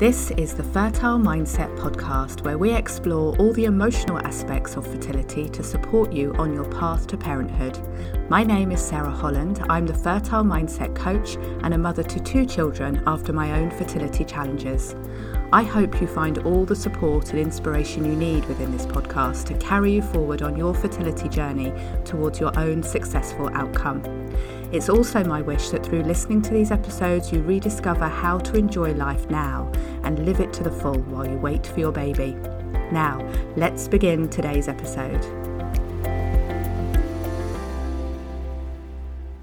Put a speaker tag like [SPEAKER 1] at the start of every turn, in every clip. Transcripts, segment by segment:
[SPEAKER 1] This is the Fertile Mindset podcast, where we explore all the emotional aspects of fertility to support you on your path to parenthood. My name is Sarah Holland. I'm the Fertile Mindset coach and a mother to two children after my own fertility challenges. I hope you find all the support and inspiration you need within this podcast to carry you forward on your fertility journey towards your own successful outcome. It's also my wish that through listening to these episodes, you rediscover how to enjoy life now and live it to the full while you wait for your baby. Now, let's begin today's episode.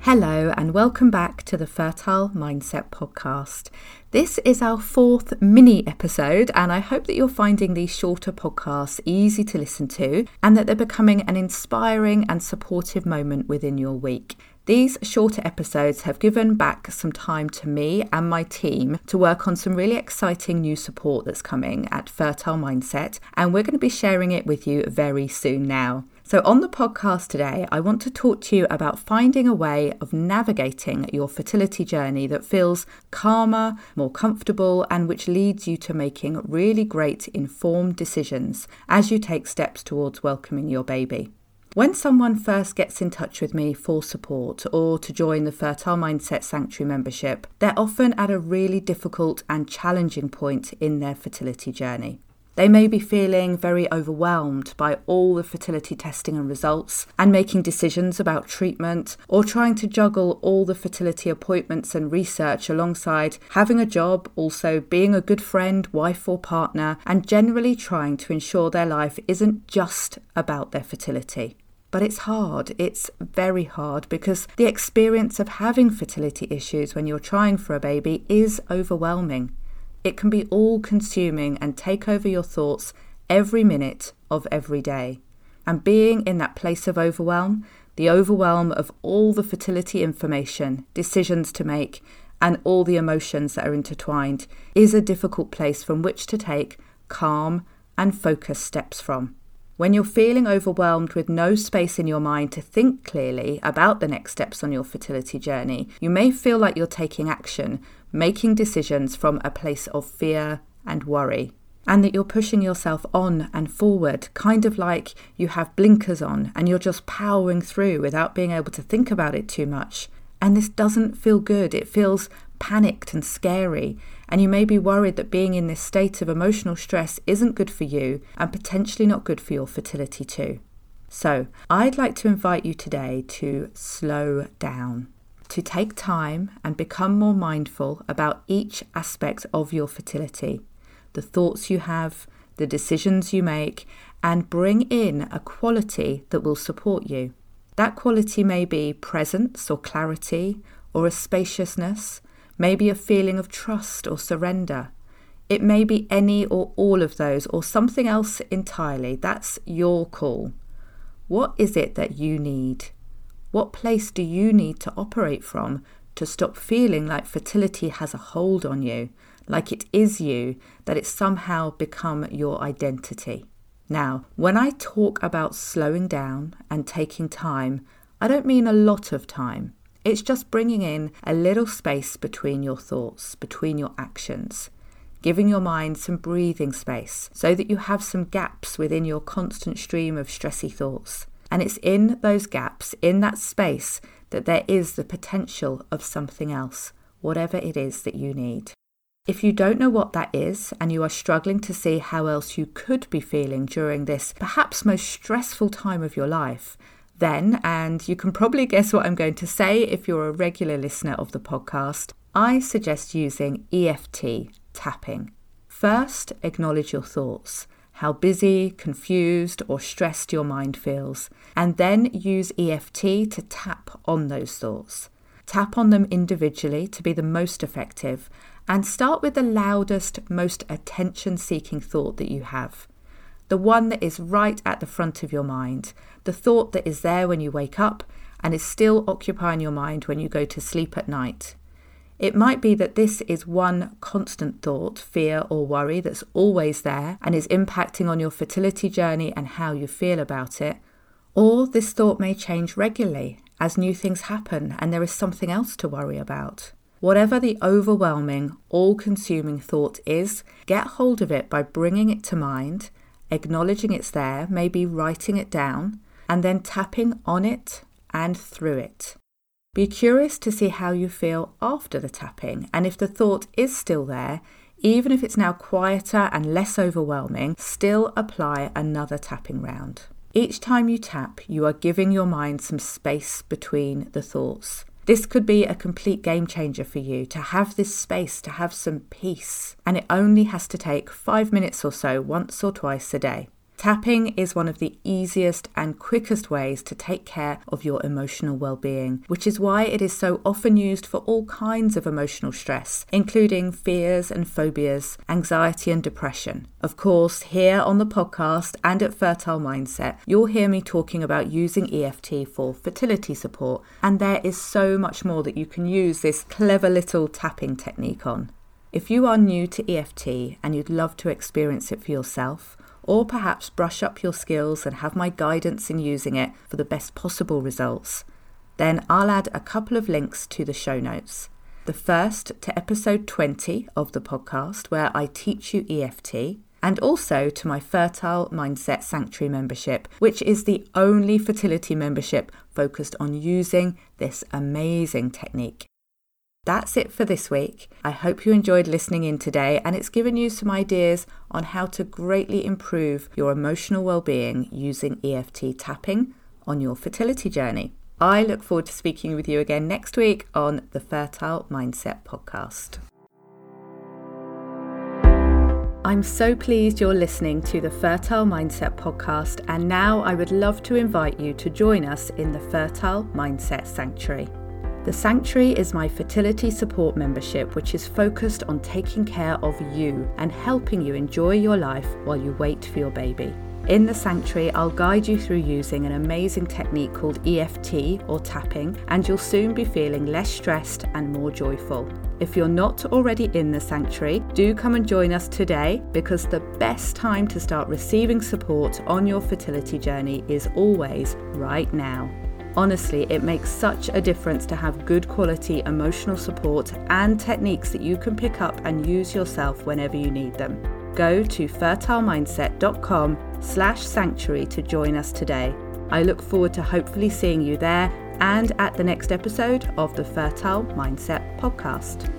[SPEAKER 1] Hello, and welcome back to the Fertile Mindset Podcast. This is our fourth mini episode, and I hope that you're finding these shorter podcasts easy to listen to and that they're becoming an inspiring and supportive moment within your week. These shorter episodes have given back some time to me and my team to work on some really exciting new support that's coming at Fertile Mindset, and we're going to be sharing it with you very soon now. So, on the podcast today, I want to talk to you about finding a way of navigating your fertility journey that feels calmer, more comfortable, and which leads you to making really great informed decisions as you take steps towards welcoming your baby. When someone first gets in touch with me for support or to join the Fertile Mindset Sanctuary membership, they're often at a really difficult and challenging point in their fertility journey. They may be feeling very overwhelmed by all the fertility testing and results and making decisions about treatment, or trying to juggle all the fertility appointments and research alongside having a job, also being a good friend, wife, or partner, and generally trying to ensure their life isn't just about their fertility. But it's hard. It's very hard because the experience of having fertility issues when you're trying for a baby is overwhelming. It can be all consuming and take over your thoughts every minute of every day. And being in that place of overwhelm, the overwhelm of all the fertility information, decisions to make, and all the emotions that are intertwined, is a difficult place from which to take calm and focused steps from. When you're feeling overwhelmed with no space in your mind to think clearly about the next steps on your fertility journey, you may feel like you're taking action, making decisions from a place of fear and worry. And that you're pushing yourself on and forward, kind of like you have blinkers on and you're just powering through without being able to think about it too much. And this doesn't feel good. It feels panicked and scary, and you may be worried that being in this state of emotional stress isn't good for you and potentially not good for your fertility too. So, I'd like to invite you today to slow down, to take time and become more mindful about each aspect of your fertility, the thoughts you have, the decisions you make, and bring in a quality that will support you. That quality may be presence or clarity, or a spaciousness, maybe a feeling of trust or surrender. It may be any or all of those or something else entirely. That's your call. What is it that you need? What place do you need to operate from to stop feeling like fertility has a hold on you, like it is you, that it's somehow become your identity? Now, when I talk about slowing down and taking time, I don't mean a lot of time. It's just bringing in a little space between your thoughts, between your actions, giving your mind some breathing space so that you have some gaps within your constant stream of stressy thoughts. And it's in those gaps, in that space, that there is the potential of something else, whatever it is that you need. If you don't know what that is and you are struggling to see how else you could be feeling during this perhaps most stressful time of your life, then, and you can probably guess what I'm going to say if you're a regular listener of the podcast, I suggest using EFT tapping. First, acknowledge your thoughts, how busy, confused, or stressed your mind feels, and then use EFT to tap on those thoughts. Tap on them individually to be the most effective, and start with the loudest, most attention seeking thought that you have the one that is right at the front of your mind, the thought that is there when you wake up and is still occupying your mind when you go to sleep at night. It might be that this is one constant thought, fear, or worry that's always there and is impacting on your fertility journey and how you feel about it. Or this thought may change regularly as new things happen and there is something else to worry about. Whatever the overwhelming, all consuming thought is, get hold of it by bringing it to mind, acknowledging it's there, maybe writing it down, and then tapping on it and through it. Be curious to see how you feel after the tapping, and if the thought is still there, even if it's now quieter and less overwhelming, still apply another tapping round. Each time you tap, you are giving your mind some space between the thoughts. This could be a complete game changer for you to have this space, to have some peace. And it only has to take five minutes or so, once or twice a day. Tapping is one of the easiest and quickest ways to take care of your emotional well being, which is why it is so often used for all kinds of emotional stress, including fears and phobias, anxiety and depression. Of course, here on the podcast and at Fertile Mindset, you'll hear me talking about using EFT for fertility support, and there is so much more that you can use this clever little tapping technique on. If you are new to EFT and you'd love to experience it for yourself, or perhaps brush up your skills and have my guidance in using it for the best possible results, then I'll add a couple of links to the show notes. The first to episode 20 of the podcast, where I teach you EFT, and also to my Fertile Mindset Sanctuary membership, which is the only fertility membership focused on using this amazing technique. That's it for this week. I hope you enjoyed listening in today and it's given you some ideas on how to greatly improve your emotional well-being using EFT tapping on your fertility journey. I look forward to speaking with you again next week on the Fertile Mindset podcast. I'm so pleased you're listening to the Fertile Mindset podcast, and now I would love to invite you to join us in the Fertile Mindset Sanctuary. The Sanctuary is my fertility support membership, which is focused on taking care of you and helping you enjoy your life while you wait for your baby. In the sanctuary, I'll guide you through using an amazing technique called EFT or tapping, and you'll soon be feeling less stressed and more joyful. If you're not already in the sanctuary, do come and join us today because the best time to start receiving support on your fertility journey is always right now. Honestly, it makes such a difference to have good quality emotional support and techniques that you can pick up and use yourself whenever you need them. Go to fertilemindset.com slash sanctuary to join us today. I look forward to hopefully seeing you there and at the next episode of the Fertile Mindset podcast.